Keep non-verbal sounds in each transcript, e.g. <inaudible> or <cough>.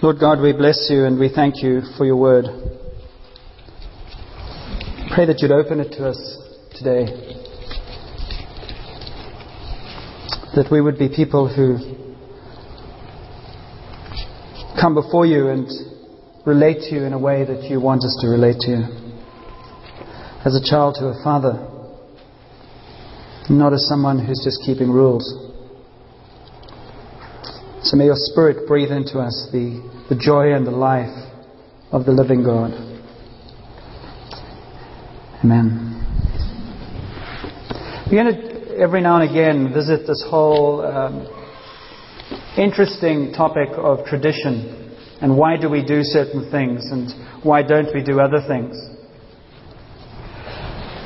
Lord God, we bless you and we thank you for your word. Pray that you'd open it to us today. That we would be people who come before you and relate to you in a way that you want us to relate to you. As a child to a father, not as someone who's just keeping rules. So may your Spirit breathe into us the, the joy and the life of the living God. Amen. We're going to every now and again visit this whole um, interesting topic of tradition and why do we do certain things and why don't we do other things.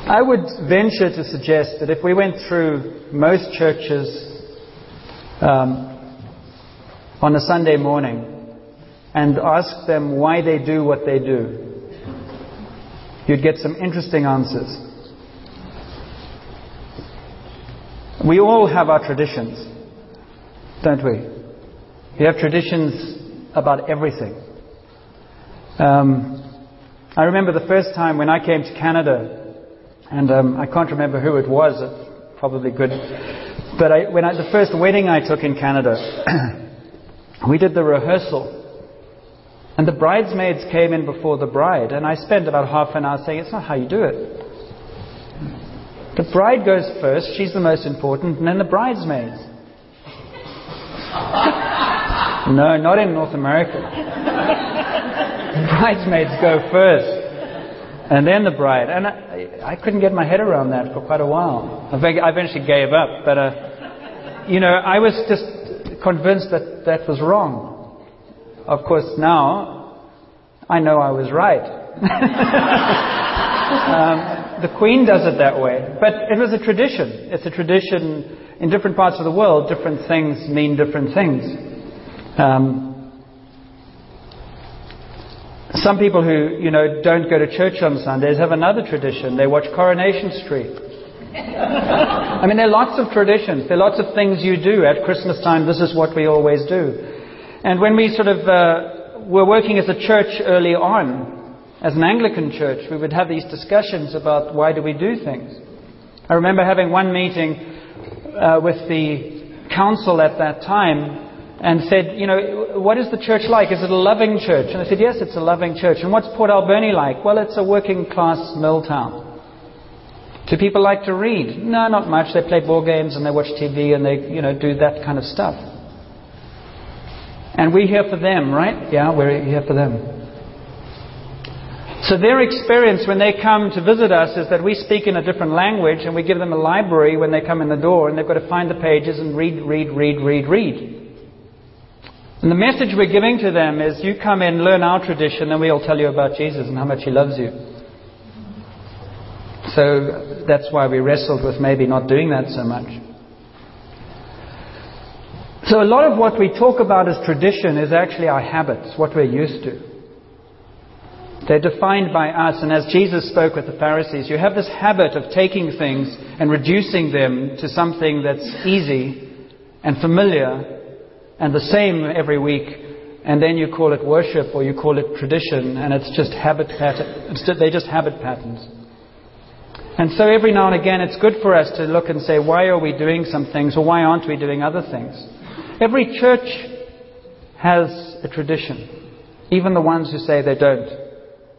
I would venture to suggest that if we went through most churches um, on a Sunday morning and ask them why they do what they do, you'd get some interesting answers. We all have our traditions, don't we? We have traditions about everything. Um, I remember the first time when I came to Canada, and um, I can't remember who it was. Probably good, but I, when I, the first wedding I took in Canada. <clears throat> we did the rehearsal. And the bridesmaids came in before the bride, and I spent about half an hour saying, It's not how you do it. The bride goes first, she's the most important, and then the bridesmaids. <laughs> no, not in North America. the <laughs> bridesmaids go first, and then the bride. And I, I, couldn't get my head around that for quite a while. I eventually gave up, but, uh, you know, I was just convinced that that was wrong. Of course, now I know I was right. <laughs> um, the Queen does it that way. But it was a tradition. It's a tradition in different parts of the world. Different things mean different things. Um, some people who, you know, don't go to church on Sundays have another tradition. They watch Coronation Street. I mean, there are lots of traditions. There are lots of things you do at Christmas time. This is what we always do. And when we sort of uh, were working as a church early on, as an Anglican church, we would have these discussions about why do we do things. I remember having one meeting uh, with the council at that time and said, you know, what is the church like? Is it a loving church? And I said, yes, it's a loving church. And what's Port Alberni like? Well, it's a working class mill town. Do people like to read? No, not much. They play board games and they watch TV and they, you know, do that kind of stuff. And we're here for them, right? Yeah, we're here for them. So their experience when they come to visit us is that we speak in a different language and we give them a library when they come in the door and they've got to find the pages and read, read, read, read, read. And the message we're giving to them is you come in, learn our tradition, and we'll tell you about Jesus and how much He loves you. So that's why we wrestled with maybe not doing that so much. So a lot of what we talk about as tradition is actually our habits, what we're used to. They're defined by us, and as Jesus spoke with the Pharisees, you have this habit of taking things and reducing them to something that's easy and familiar and the same every week, and then you call it worship or you call it tradition, and it's just habit pattern. They're just habit patterns. And so every now and again, it's good for us to look and say, why are we doing some things or why aren't we doing other things? Every church has a tradition, even the ones who say they don't.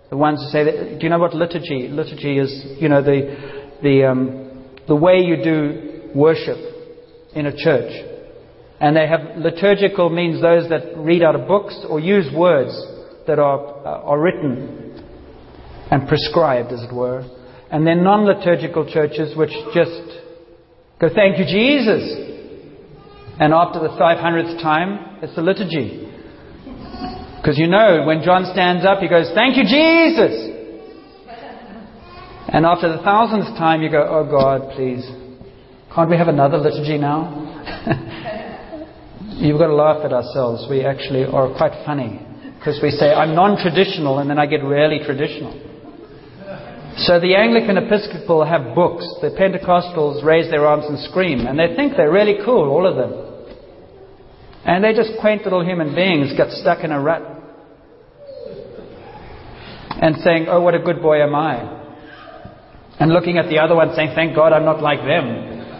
The ones who say that, do you know what liturgy? Liturgy is, you know, the, the, um, the way you do worship in a church. And they have liturgical means those that read out of books or use words that are, uh, are written and prescribed, as it were. And then non liturgical churches which just go, Thank you, Jesus. And after the 500th time, it's the liturgy. Because you know, when John stands up, he goes, Thank you, Jesus. And after the thousandth time, you go, Oh God, please. Can't we have another liturgy now? <laughs> You've got to laugh at ourselves. We actually are quite funny. Because we say, I'm non traditional, and then I get really traditional. So the Anglican Episcopal have books. The Pentecostals raise their arms and scream, and they think they're really cool, all of them. And they're just quaint little human beings, got stuck in a rut. And saying, Oh, what a good boy am I. And looking at the other one saying, Thank God I'm not like them.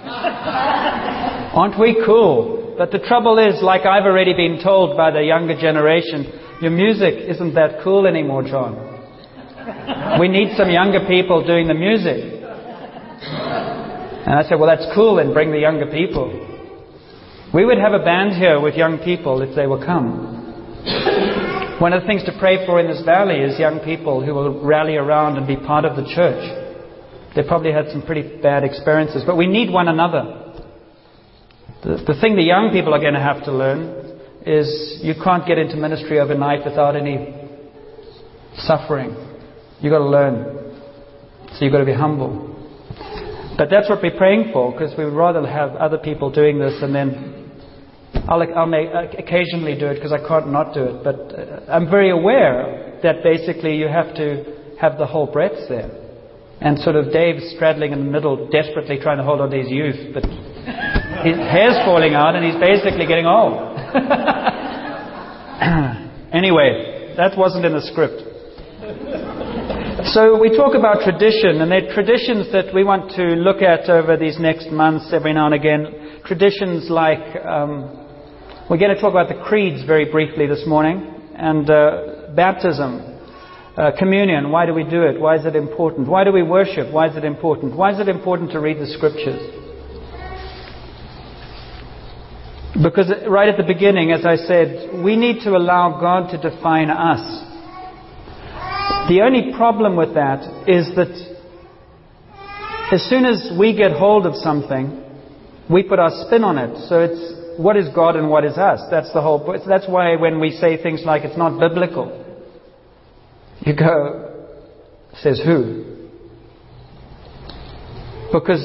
<laughs> Aren't we cool? But the trouble is, like I've already been told by the younger generation, your music isn't that cool anymore, John. We need some younger people doing the music. And I said, Well, that's cool, then bring the younger people. We would have a band here with young people if they will come. One of the things to pray for in this valley is young people who will rally around and be part of the church. They probably had some pretty bad experiences, but we need one another. The, the thing the young people are going to have to learn is you can't get into ministry overnight without any suffering. You've got to learn. So you've got to be humble. But that's what we're praying for because we would rather have other people doing this and then I'll, I'll may occasionally do it because I can't not do it. But uh, I'm very aware that basically you have to have the whole breadth there. And sort of Dave straddling in the middle, desperately trying to hold on to his youth, but his hair's falling out and he's basically getting old. <laughs> anyway, that wasn't in the script. So we talk about tradition, and there are traditions that we want to look at over these next months every now and again. Traditions like, um, we're going to talk about the creeds very briefly this morning, and uh, baptism, uh, communion, why do we do it? Why is it important? Why do we worship? Why is it important? Why is it important to read the scriptures? Because right at the beginning, as I said, we need to allow God to define us. The only problem with that is that as soon as we get hold of something, we put our spin on it. So it's what is God and what is us. That's the whole. Point. That's why when we say things like it's not biblical, you go, says who? Because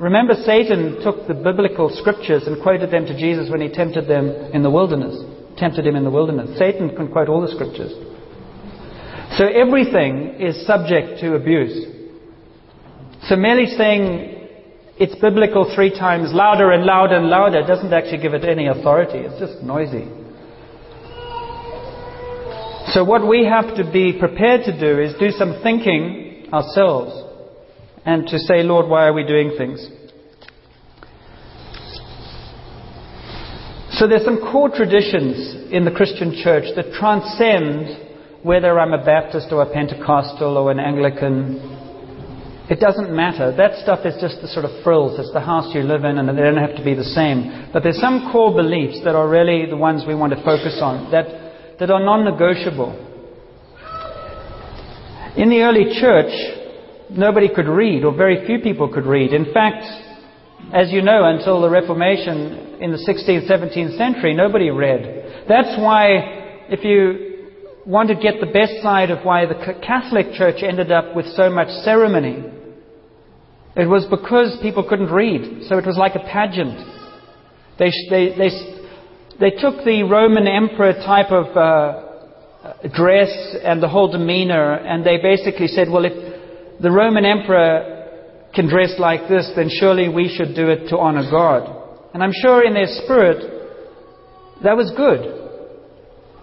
remember, Satan took the biblical scriptures and quoted them to Jesus when he tempted them in the wilderness. Tempted him in the wilderness. Satan can quote all the scriptures. So everything is subject to abuse. So merely saying it's biblical three times louder and louder and louder doesn't actually give it any authority. It's just noisy. So what we have to be prepared to do is do some thinking ourselves and to say, Lord, why are we doing things? So there's some core traditions in the Christian church that transcend whether I'm a Baptist or a Pentecostal or an Anglican, it doesn't matter. That stuff is just the sort of frills. It's the house you live in, and they don't have to be the same. But there's some core beliefs that are really the ones we want to focus on, that, that are non negotiable. In the early church, nobody could read, or very few people could read. In fact, as you know, until the Reformation in the 16th, 17th century, nobody read. That's why, if you want to get the best side of why the Catholic Church ended up with so much ceremony. It was because people couldn't read, so it was like a pageant. They, they, they, they took the Roman emperor type of uh, dress and the whole demeanor, and they basically said, well, if the Roman emperor can dress like this, then surely we should do it to honor God. And I'm sure in their spirit, that was good.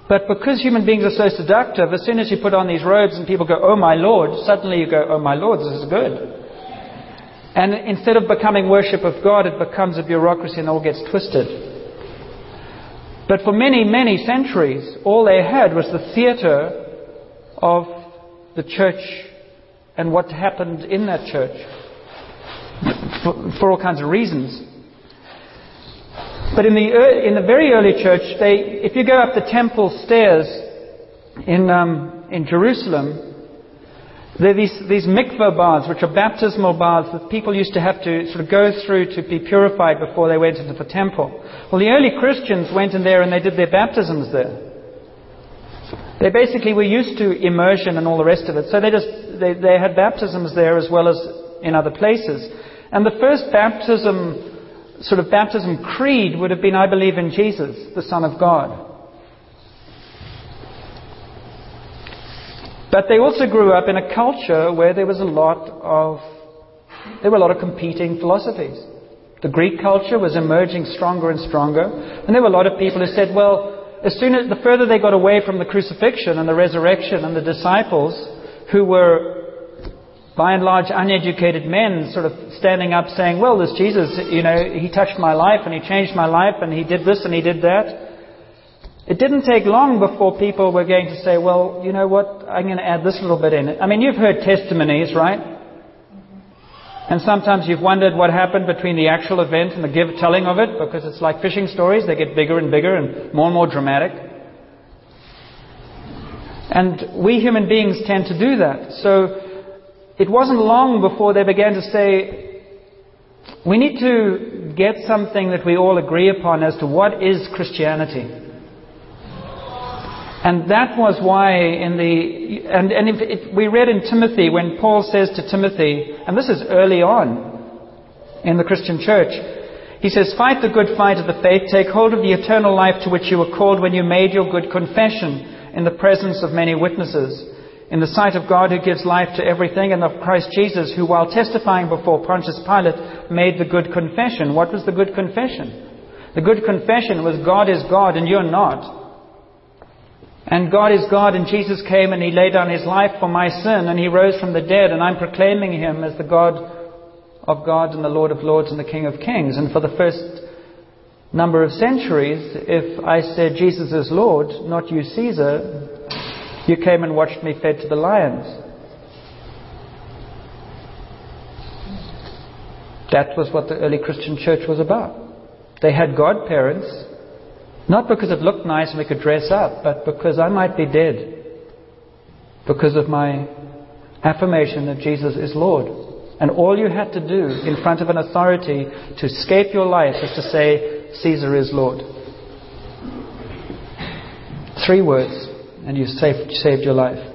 But because human beings are so seductive, as soon as you put on these robes and people go, Oh my Lord, suddenly you go, Oh my Lord, this is good. And instead of becoming worship of God, it becomes a bureaucracy and all gets twisted. But for many, many centuries, all they had was the theater of the church and what happened in that church for, for all kinds of reasons. But in the, in the very early church, they, if you go up the temple stairs in, um, in Jerusalem, there are these, these mikvah baths, which are baptismal baths that people used to have to sort of go through to be purified before they went into the temple. Well, the early Christians went in there and they did their baptisms there. They basically were used to immersion and all the rest of it, so they just they, they had baptisms there as well as in other places. And the first baptism sort of baptism creed would have been, I believe in Jesus, the Son of God. But they also grew up in a culture where there was a lot of there were a lot of competing philosophies. The Greek culture was emerging stronger and stronger. And there were a lot of people who said, well, as soon as the further they got away from the crucifixion and the resurrection and the disciples who were by and large uneducated men sort of standing up saying, well, this Jesus, you know, he touched my life and he changed my life and he did this and he did that. It didn't take long before people were going to say, well, you know what, I'm going to add this little bit in it. I mean, you've heard testimonies, right? And sometimes you've wondered what happened between the actual event and the give telling of it, because it's like fishing stories, they get bigger and bigger and more and more dramatic. And we human beings tend to do that. So it wasn't long before they began to say, we need to get something that we all agree upon as to what is Christianity. And that was why in the, and, and if, we read in Timothy when Paul says to Timothy, and this is early on in the Christian church, he says, Fight the good fight of the faith, take hold of the eternal life to which you were called when you made your good confession in the presence of many witnesses in the sight of God who gives life to everything, and of Christ Jesus, who, while testifying before Pontius Pilate, made the good confession. What was the good confession? The good confession was God is God and you're not. And God is God, and Jesus came and He laid down His life for my sin, and He rose from the dead, and I'm proclaiming Him as the God of gods and the Lord of lords and the King of kings. And for the first number of centuries, if I said Jesus is Lord, not you Caesar, you came and watched me fed to the lions. That was what the early Christian church was about. They had godparents, not because it looked nice and we could dress up, but because I might be dead because of my affirmation that Jesus is Lord. And all you had to do in front of an authority to escape your life is to say, Caesar is Lord. Three words and you saved, saved your life.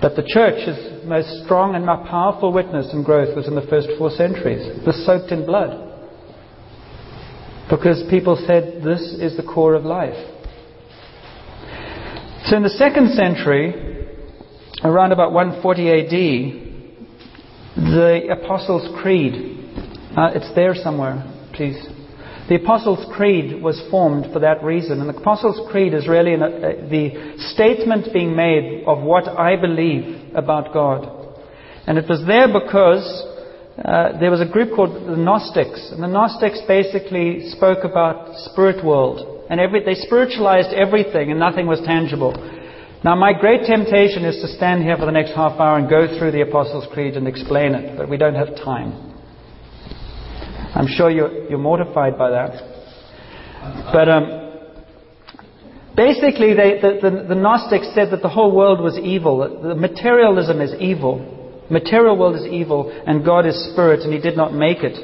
But the church's most strong and most powerful witness and growth was in the first four centuries. It was soaked in blood. Because people said this is the core of life. So in the second century, around about 140 AD, the Apostles' Creed, uh, it's there somewhere, please. The Apostles' Creed was formed for that reason. And the Apostles' Creed is really uh, the statement being made of what I believe about God. And it was there because uh, there was a group called the Gnostics. And the Gnostics basically spoke about spirit world. And every, they spiritualized everything and nothing was tangible. Now, my great temptation is to stand here for the next half hour and go through the Apostles' Creed and explain it, but we don't have time. I'm sure you're, you're mortified by that. But um, basically, they, the, the, the, Gnostics said that the whole world was evil. The materialism is evil. Material world is evil, and God is spirit, and He did not make it.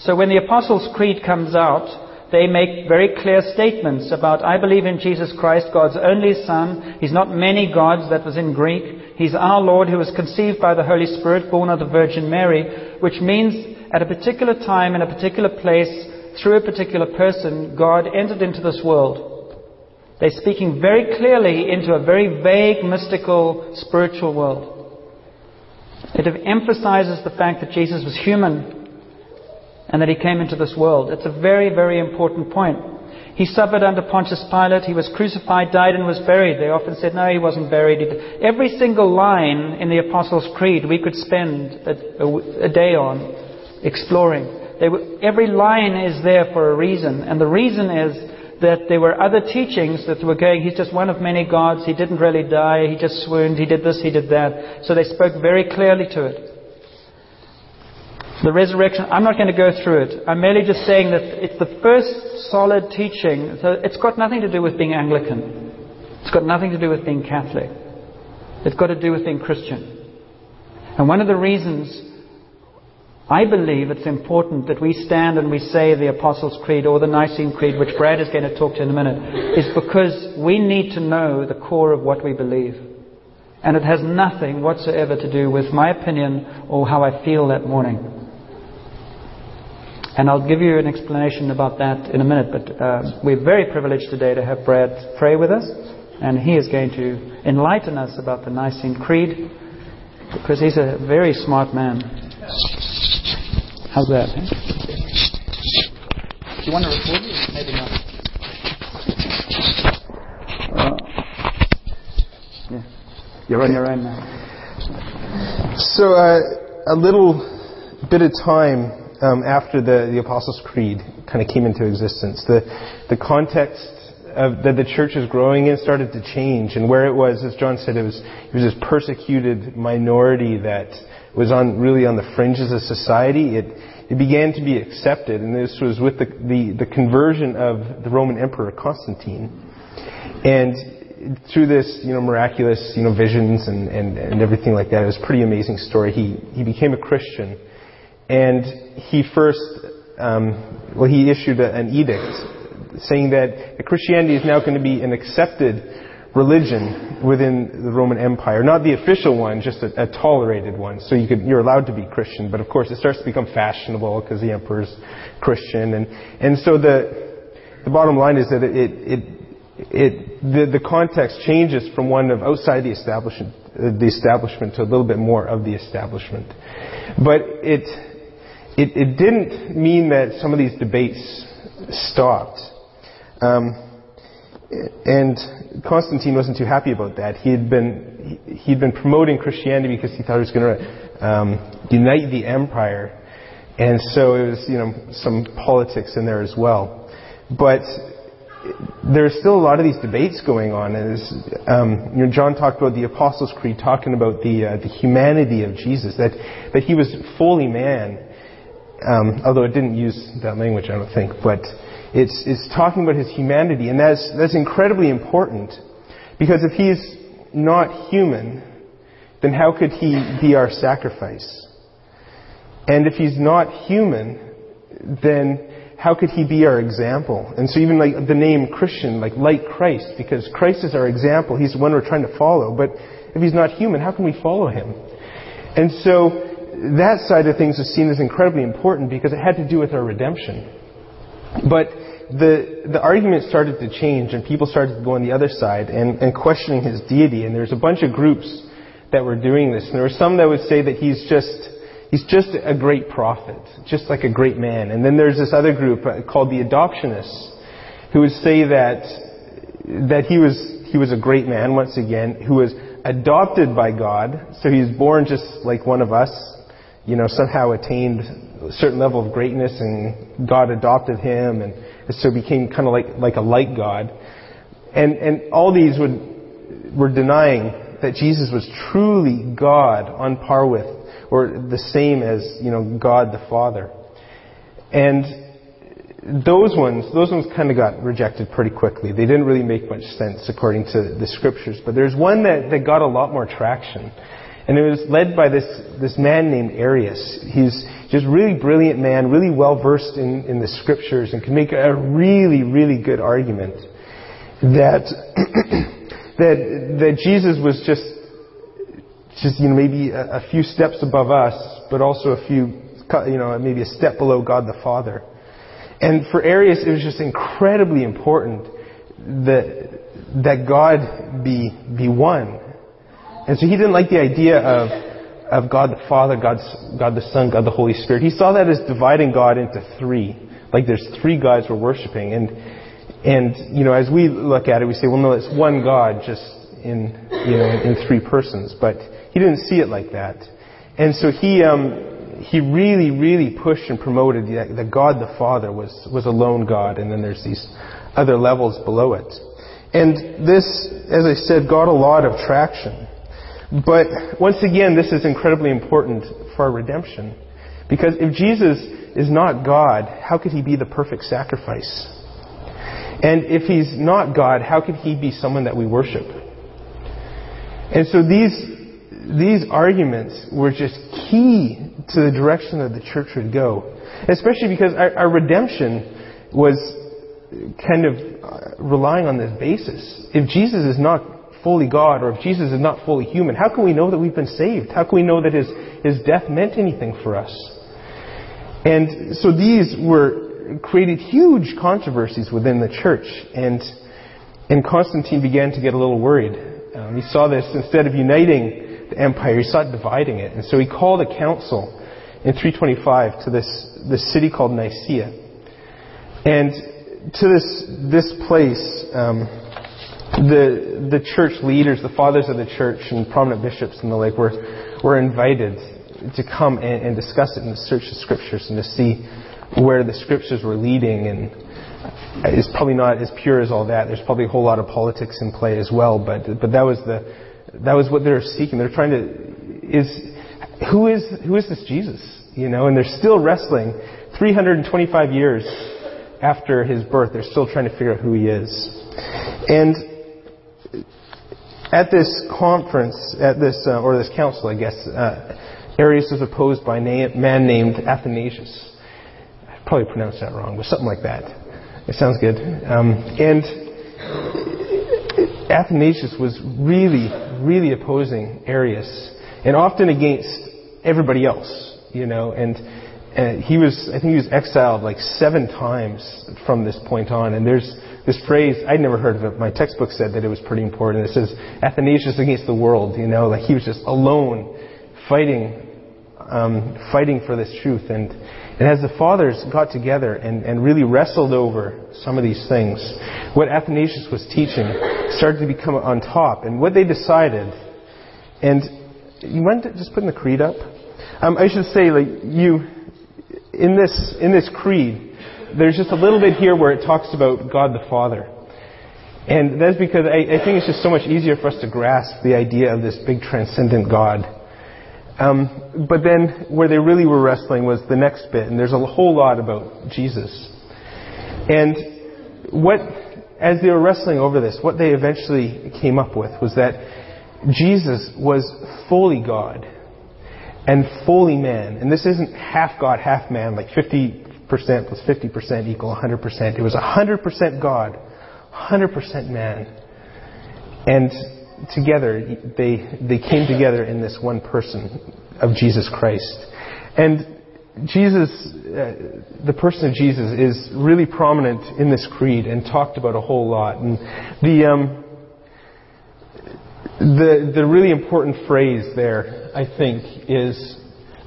So when the Apostles' Creed comes out, they make very clear statements about, I believe in Jesus Christ, God's only Son. He's not many gods, that was in Greek. He's our Lord who was conceived by the Holy Spirit, born of the Virgin Mary, which means at a particular time, in a particular place, through a particular person, God entered into this world. They're speaking very clearly into a very vague, mystical, spiritual world. It emphasizes the fact that Jesus was human and that he came into this world. It's a very, very important point. He suffered under Pontius Pilate. He was crucified, died, and was buried. They often said, no, he wasn't buried. Every single line in the Apostles' Creed we could spend a, a, a day on exploring. Were, every line is there for a reason, and the reason is that there were other teachings that were going, he's just one of many gods, he didn't really die, he just swooned, he did this, he did that. So they spoke very clearly to it. The resurrection, I'm not going to go through it. I'm merely just saying that it's the first solid teaching. So it's got nothing to do with being Anglican. It's got nothing to do with being Catholic. It's got to do with being Christian. And one of the reasons I believe it's important that we stand and we say the Apostles' Creed or the Nicene Creed, which Brad is going to talk to in a minute, is because we need to know the core of what we believe. And it has nothing whatsoever to do with my opinion or how I feel that morning. And I'll give you an explanation about that in a minute, but uh, we're very privileged today to have Brad pray with us, and he is going to enlighten us about the Nicene Creed because he's a very smart man. How's that? Huh? Do you want to record it? Maybe not. Uh, yeah. You're on your own now. So, uh, a little bit of time um, after the, the Apostles' Creed kind of came into existence, the, the context of, that the church is growing in started to change. And where it was, as John said, it was, it was this persecuted minority that was on, really on the fringes of society. It, it began to be accepted, and this was with the, the, the conversion of the Roman Emperor Constantine. And through this, you know, miraculous, you know, visions and, and, and everything like that, it was a pretty amazing story. He, he became a Christian, and he first, um, well, he issued a, an edict saying that Christianity is now going to be an accepted religion within the Roman Empire. Not the official one, just a, a tolerated one. So you could, you're allowed to be Christian, but of course it starts to become fashionable because the emperor's Christian. And, and so the, the bottom line is that it, it, it, the, the context changes from one of outside the establishment, the establishment to a little bit more of the establishment. But it, it, it didn't mean that some of these debates stopped. Um, and Constantine wasn't too happy about that. He had been he had been promoting Christianity because he thought it was going to um, unite the empire, and so it was you know some politics in there as well. But there's still a lot of these debates going on. As um, you know, John talked about the Apostles' Creed, talking about the uh, the humanity of Jesus, that that he was fully man, um, although it didn't use that language, I don't think, but it's, it's talking about his humanity, and that's, that's incredibly important. Because if he's not human, then how could he be our sacrifice? And if he's not human, then how could he be our example? And so even like the name Christian, like like Christ, because Christ is our example. He's the one we're trying to follow. But if he's not human, how can we follow him? And so that side of things is seen as incredibly important because it had to do with our redemption. But the, the argument started to change and people started to go on the other side and, and questioning his deity. And there's a bunch of groups that were doing this. And there were some that would say that he's just, he's just a great prophet, just like a great man. And then there's this other group uh, called the adoptionists who would say that, that he was, he was a great man, once again, who was adopted by God. So he was born just like one of us, you know, somehow attained a certain level of greatness and God adopted him and so became kind of like, like a light God. And, and all these would, were denying that Jesus was truly God on par with, or the same as, you know, God the Father. And those ones, those ones kind of got rejected pretty quickly. They didn't really make much sense according to the scriptures. But there's one that, that got a lot more traction. And it was led by this, this man named Arius. He's just really brilliant man, really well versed in, in the scriptures, and can make a really, really good argument that, <clears throat> that, that Jesus was just, just, you know, maybe a, a few steps above us, but also a few, you know, maybe a step below God the Father. And for Arius, it was just incredibly important that, that God be, be one and so he didn't like the idea of, of God the Father, God the Son, God the Holy Spirit. He saw that as dividing God into three. Like there's three gods we're worshiping. And, and, you know, as we look at it, we say, well, no, it's one God just in, you know, in three persons. But he didn't see it like that. And so he, um, he really, really pushed and promoted that, that God the Father was, was a lone God, and then there's these other levels below it. And this, as I said, got a lot of traction. But once again, this is incredibly important for our redemption. Because if Jesus is not God, how could he be the perfect sacrifice? And if he's not God, how could he be someone that we worship? And so these, these arguments were just key to the direction that the church would go. Especially because our, our redemption was kind of uh, relying on this basis. If Jesus is not fully God or if Jesus is not fully human, how can we know that we've been saved? How can we know that his, his death meant anything for us? And so these were created huge controversies within the church, and and Constantine began to get a little worried. Um, he saw this instead of uniting the empire, he sought dividing it, and so he called a council in 325 to this, this city called Nicaea. And to this, this place, um, the, the church leaders, the fathers of the church, and prominent bishops and the like were, were invited to come and, and discuss it and search the scriptures and to see where the scriptures were leading. And it's probably not as pure as all that. There's probably a whole lot of politics in play as well. But but that was the that was what they're seeking. They're trying to is who is who is this Jesus? You know, and they're still wrestling 325 years after his birth. They're still trying to figure out who he is. And at this conference, at this uh, or this council, I guess, uh, Arius was opposed by a man named Athanasius. I probably pronounced that wrong, but something like that. It sounds good. Um, and Athanasius was really, really opposing Arius, and often against everybody else. You know, and uh, he was, I think he was exiled like seven times from this point on. And there's this phrase, I'd never heard of it. My textbook said that it was pretty important. It says, Athanasius against the world, you know, like he was just alone fighting, um, fighting for this truth. And, and as the fathers got together and, and really wrestled over some of these things, what Athanasius was teaching started to become on top. And what they decided, and you want to just put the creed up? Um, I should say, like, you, in this, in this creed, there's just a little bit here where it talks about God the Father. And that's because I, I, think it's just so much easier for us to grasp the idea of this big transcendent God. Um, but then where they really were wrestling was the next bit, and there's a whole lot about Jesus. And what, as they were wrestling over this, what they eventually came up with was that Jesus was fully God and fully man. And this isn't half God, half man, like 50% plus 50% equal 100%. It was 100% God, 100% man. And together, they, they came together in this one person of Jesus Christ. And Jesus, uh, the person of Jesus, is really prominent in this creed and talked about a whole lot. And the, um, the, the really important phrase there, I think, is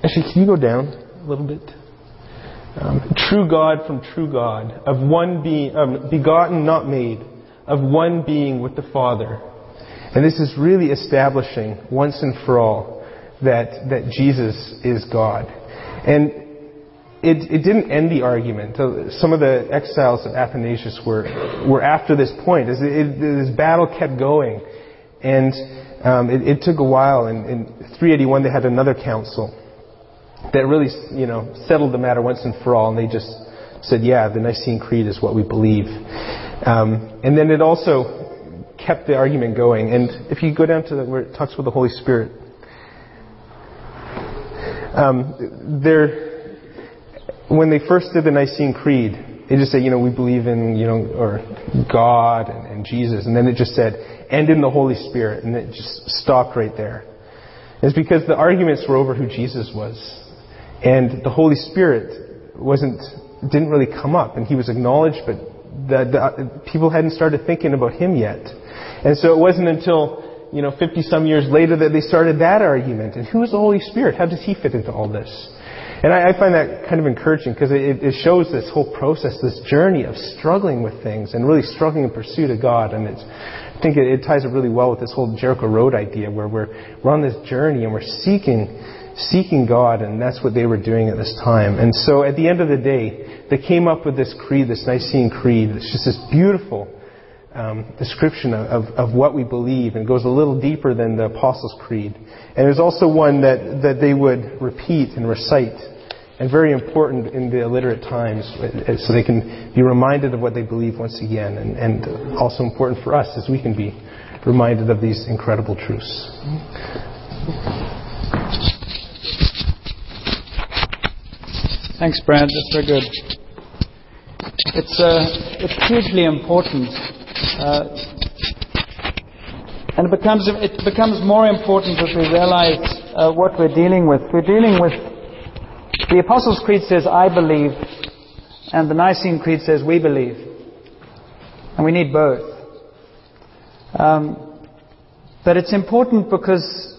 actually, can you go down a little bit? Um, true God from true God, of one being, um, begotten, not made, of one being with the Father. And this is really establishing once and for all that, that Jesus is God. And it, it didn't end the argument. Some of the exiles of Athanasius were, were after this point. As it, this battle kept going. And um, it, it, took a while. In, in 381, they had another council that really, you know, settled the matter once and for all. And they just said, yeah, the Nicene Creed is what we believe. Um, and then it also kept the argument going. And if you go down to the, where it talks about the Holy Spirit, um, there, when they first did the Nicene Creed, they just said, you know, we believe in, you know, or God and, and Jesus. And then it just said, and in the Holy Spirit. And it just stopped right there. It's because the arguments were over who Jesus was. And the Holy Spirit wasn't, didn't really come up. And he was acknowledged, but the, the, people hadn't started thinking about him yet. And so it wasn't until, you know, 50 some years later that they started that argument. And who is the Holy Spirit? How does he fit into all this? And I, I find that kind of encouraging because it, it shows this whole process, this journey of struggling with things and really struggling in pursuit of God. And it's, I think it, it ties up really well with this whole Jericho Road idea where we're, we're on this journey and we're seeking, seeking God, and that's what they were doing at this time. And so at the end of the day, they came up with this creed, this Nicene Creed. It's just this beautiful um, description of, of, what we believe and goes a little deeper than the Apostles' Creed. And there's also one that, that they would repeat and recite and very important in the illiterate times uh, so they can be reminded of what they believe once again, and, and also important for us as we can be reminded of these incredible truths. Thanks, Brad. That's very good. It's, uh, it's hugely important. Uh, and it becomes, it becomes more important as we realize uh, what we're dealing with. We're dealing with the Apostles' Creed says, I believe, and the Nicene Creed says, we believe. And we need both. Um, but it's important because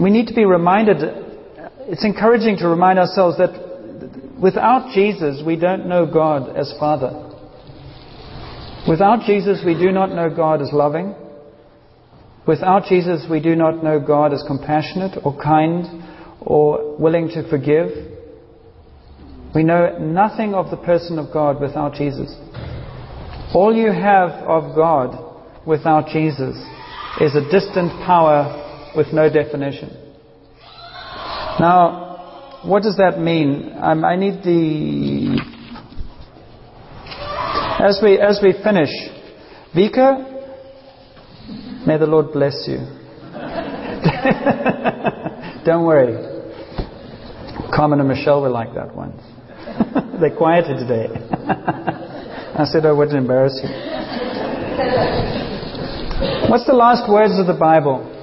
we need to be reminded it's encouraging to remind ourselves that without Jesus, we don't know God as Father. Without Jesus, we do not know God as loving. Without Jesus, we do not know God as compassionate or kind or willing to forgive. We know nothing of the person of God without Jesus. All you have of God without Jesus is a distant power with no definition. Now, what does that mean? Um, I need the. As we as we finish, Vika, may the Lord bless you. <laughs> Don't worry. Carmen and Michelle were like that once. <laughs> They're quieter today. <laughs> I said I wouldn't embarrass you. What's the last words of the Bible?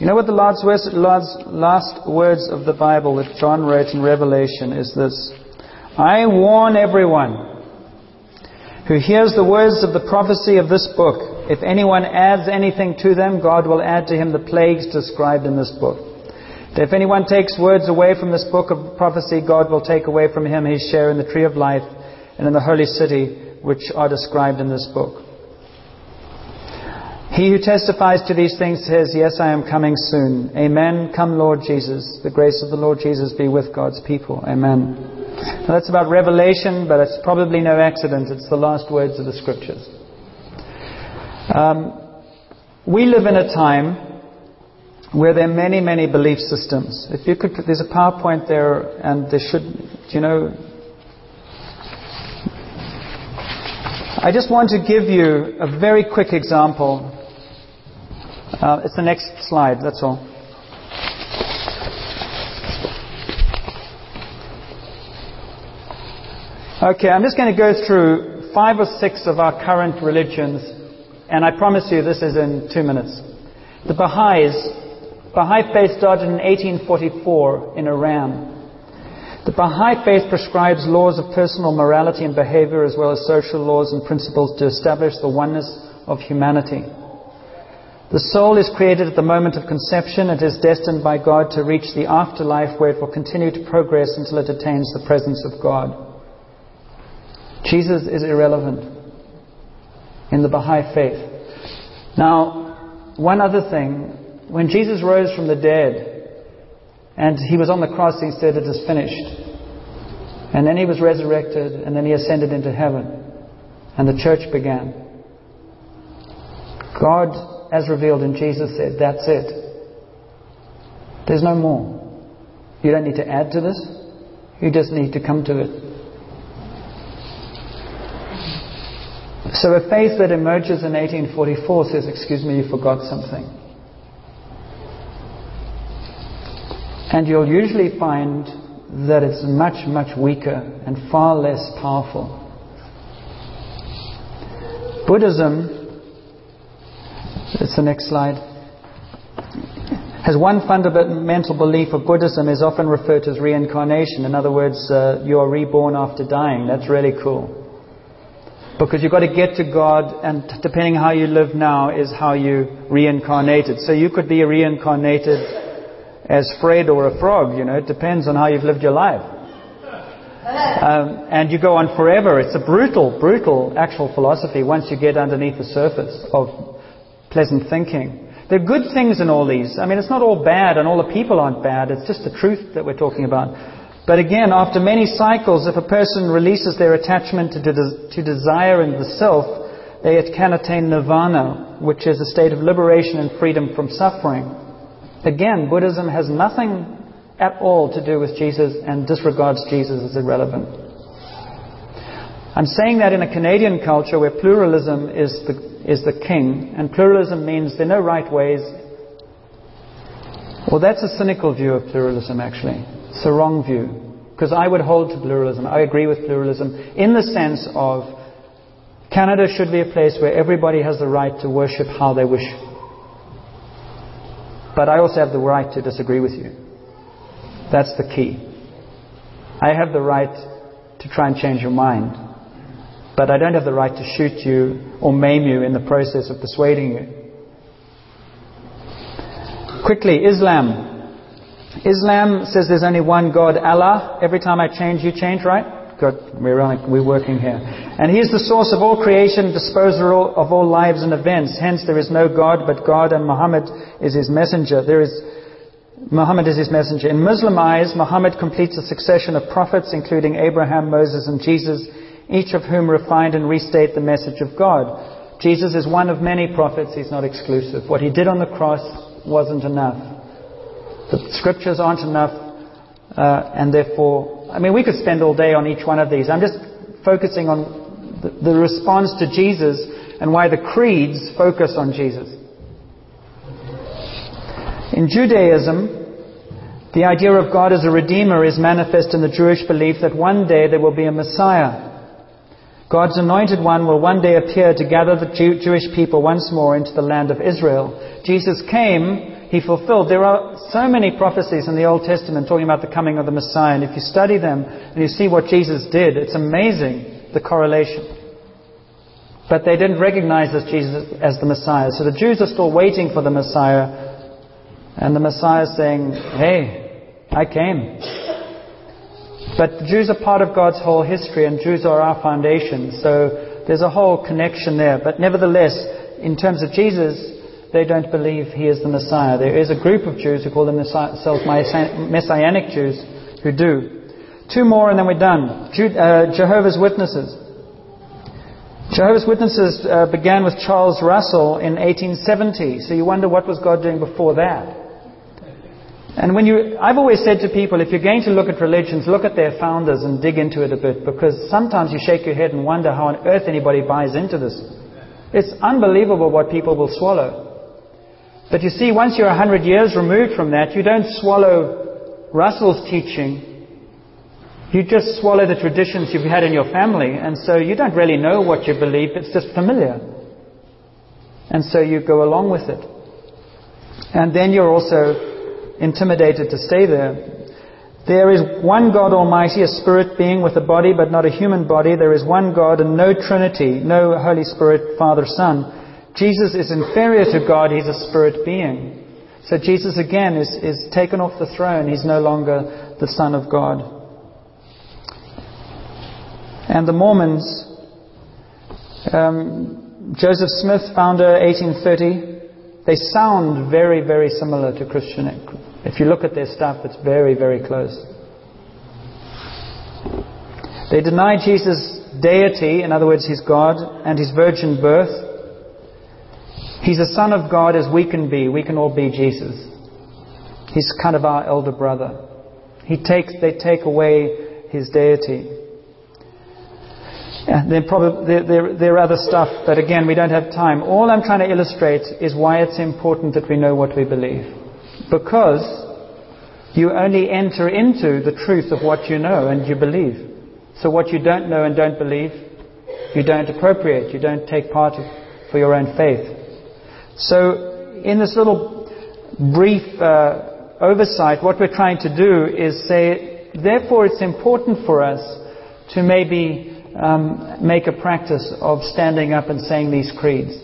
You know what the last last words of the Bible that John wrote in Revelation is this I warn everyone who hears the words of the prophecy of this book. If anyone adds anything to them, God will add to him the plagues described in this book. If anyone takes words away from this book of prophecy, God will take away from him his share in the tree of life and in the holy city which are described in this book. He who testifies to these things says, Yes, I am coming soon. Amen. Come, Lord Jesus. The grace of the Lord Jesus be with God's people. Amen. Now, that's about Revelation, but it's probably no accident. It's the last words of the Scriptures. Um, we live in a time where there are many, many belief systems. If you could, there's a PowerPoint there, and there should, you know, I just want to give you a very quick example. Uh, it's the next slide, that's all. Okay, I'm just going to go through five or six of our current religions, and I promise you this is in two minutes. The Baha'is, Baha'i faith started in 1844 in Iran. The Baha'i faith prescribes laws of personal morality and behavior as well as social laws and principles to establish the oneness of humanity. The soul is created at the moment of conception. It is destined by God to reach the afterlife where it will continue to progress until it attains the presence of God. Jesus is irrelevant in the Baha'i faith. Now, one other thing. When Jesus rose from the dead, and he was on the cross, he said, It is finished. And then he was resurrected, and then he ascended into heaven. And the church began. God, as revealed in Jesus, said, That's it. There's no more. You don't need to add to this, you just need to come to it. So a faith that emerges in 1844 says, Excuse me, you forgot something. And you'll usually find that it's much, much weaker and far less powerful. Buddhism, it's the next slide, has one fundamental belief of Buddhism is often referred to as reincarnation. In other words, uh, you are reborn after dying. That's really cool. Because you've got to get to God, and depending how you live now is how you reincarnated. So you could be reincarnated as Fred or a frog, you know, it depends on how you've lived your life. Um, and you go on forever. It's a brutal, brutal actual philosophy once you get underneath the surface of pleasant thinking. There are good things in all these. I mean, it's not all bad and all the people aren't bad. It's just the truth that we're talking about. But again, after many cycles, if a person releases their attachment to, de- to desire and the self, they can attain nirvana, which is a state of liberation and freedom from suffering. Again, Buddhism has nothing at all to do with Jesus and disregards Jesus as irrelevant. I'm saying that in a Canadian culture where pluralism is the, is the king, and pluralism means there are no right ways. Well, that's a cynical view of pluralism, actually. It's a wrong view. Because I would hold to pluralism. I agree with pluralism in the sense of Canada should be a place where everybody has the right to worship how they wish but I also have the right to disagree with you. That's the key. I have the right to try and change your mind. But I don't have the right to shoot you or maim you in the process of persuading you. Quickly, Islam. Islam says there's only one God, Allah. Every time I change, you change, right? Good. We're, on, we're working here. And He is the source of all creation, disposer of all lives and events. Hence, there is no God but God, and Muhammad is His messenger. There is Muhammad is his messenger. In Muslim eyes, Muhammad completes a succession of prophets, including Abraham, Moses, and Jesus, each of whom refined and restate the message of God. Jesus is one of many prophets, he's not exclusive. What he did on the cross wasn't enough. The scriptures aren't enough, uh, and therefore, I mean, we could spend all day on each one of these. I'm just focusing on the, the response to Jesus and why the creeds focus on Jesus. In Judaism, the idea of God as a redeemer is manifest in the Jewish belief that one day there will be a Messiah. God's anointed one will one day appear to gather the Jew- Jewish people once more into the land of Israel. Jesus came he fulfilled. There are so many prophecies in the Old Testament talking about the coming of the Messiah, and if you study them and you see what Jesus did, it's amazing the correlation. But they didn't recognize this Jesus as the Messiah. So the Jews are still waiting for the Messiah, and the Messiah is saying, Hey, I came. But Jews are part of God's whole history, and Jews are our foundation. So there's a whole connection there. But nevertheless, in terms of Jesus, they don't believe he is the Messiah. There is a group of Jews who call themselves Messianic Jews who do. Two more and then we're done. Uh, Jehovah's Witnesses. Jehovah's Witnesses uh, began with Charles Russell in 1870. So you wonder what was God doing before that? And when you, I've always said to people, if you're going to look at religions, look at their founders and dig into it a bit, because sometimes you shake your head and wonder how on earth anybody buys into this. It's unbelievable what people will swallow. But you see, once you're a hundred years removed from that, you don't swallow Russell's teaching. You just swallow the traditions you've had in your family, and so you don't really know what you believe, it's just familiar. And so you go along with it. And then you're also intimidated to stay there. There is one God Almighty, a spirit being with a body but not a human body. There is one God and no Trinity, no Holy Spirit, Father, Son. Jesus is inferior to God, he's a spirit being. So Jesus again is, is taken off the throne, he's no longer the Son of God. And the Mormons, um, Joseph Smith, founder 1830, they sound very, very similar to Christian. If you look at their stuff, it's very, very close. They deny Jesus' deity, in other words, his God, and his virgin birth. He's a son of God as we can be. We can all be Jesus. He's kind of our elder brother. He takes, they take away his deity. Yeah, there, probably, there, there, there, are other stuff, but again, we don't have time. All I'm trying to illustrate is why it's important that we know what we believe. Because you only enter into the truth of what you know and you believe. So what you don't know and don't believe, you don't appropriate, you don't take part for your own faith. So, in this little brief uh, oversight, what we're trying to do is say, therefore, it's important for us to maybe um, make a practice of standing up and saying these creeds.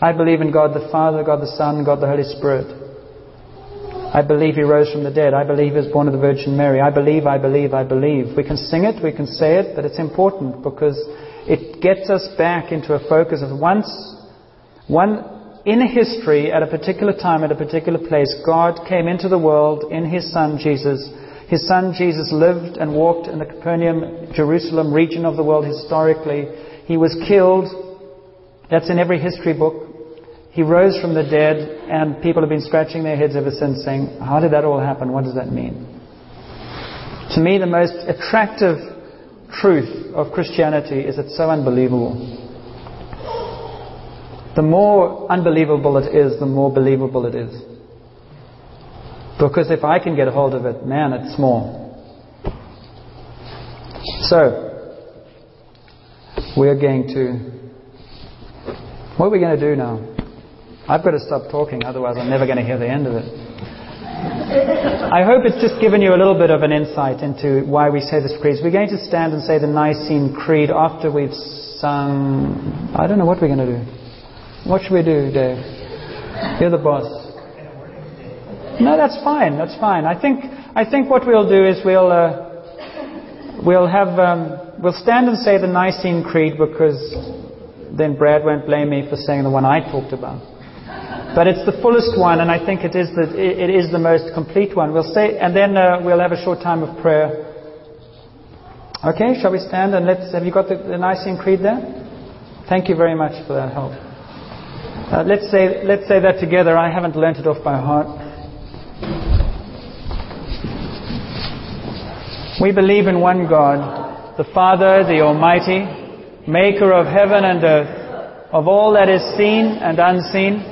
I believe in God the Father, God the Son, God the Holy Spirit. I believe He rose from the dead. I believe He was born of the Virgin Mary. I believe, I believe, I believe. We can sing it, we can say it, but it's important because it gets us back into a focus of once one, in history, at a particular time, at a particular place, God came into the world in His Son Jesus. His Son Jesus lived and walked in the Capernaum, Jerusalem region of the world historically. He was killed. That's in every history book. He rose from the dead, and people have been scratching their heads ever since saying, How did that all happen? What does that mean? To me, the most attractive truth of Christianity is it's so unbelievable the more unbelievable it is, the more believable it is. Because if I can get a hold of it, man, it's small. So, we're going to. What are we going to do now? I've got to stop talking, otherwise, I'm never going to hear the end of it. I hope it's just given you a little bit of an insight into why we say this creed. We're going to stand and say the Nicene Creed after we've sung. I don't know what we're going to do. What should we do, Dave? You're the boss. No, that's fine. That's fine. I think I think what we'll do is we'll uh, we'll have um, we'll stand and say the Nicene Creed because then Brad won't blame me for saying the one I talked about. But it's the fullest one, and I think it is the it is the most complete one. We'll say, and then uh, we'll have a short time of prayer. Okay, shall we stand and let's? Have you got the, the Nicene Creed there? Thank you very much for that help. Uh, let's say let's say that together. I haven't learnt it off by heart. We believe in one God, the Father, the Almighty, maker of heaven and earth, of all that is seen and unseen.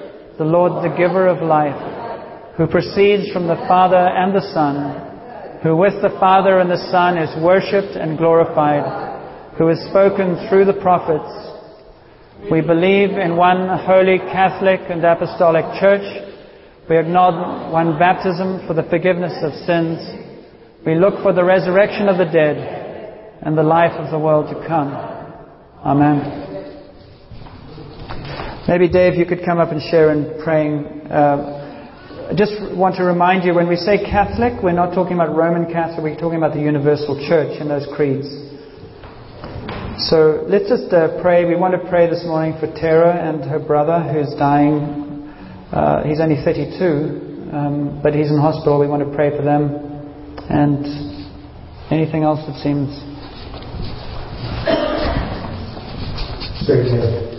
the Lord, the giver of life, who proceeds from the Father and the Son, who with the Father and the Son is worshipped and glorified, who has spoken through the prophets. We believe in one holy Catholic and Apostolic Church. We acknowledge one baptism for the forgiveness of sins we look for the resurrection of the dead and the life of the world to come. Amen. Maybe Dave, you could come up and share in praying. Uh, I just want to remind you when we say Catholic, we're not talking about Roman Catholic, we're talking about the universal church in those creeds. So let's just uh, pray. We want to pray this morning for Tara and her brother who's dying. Uh, he's only 32, um, but he's in hospital. We want to pray for them. And anything else that seems. Secretary.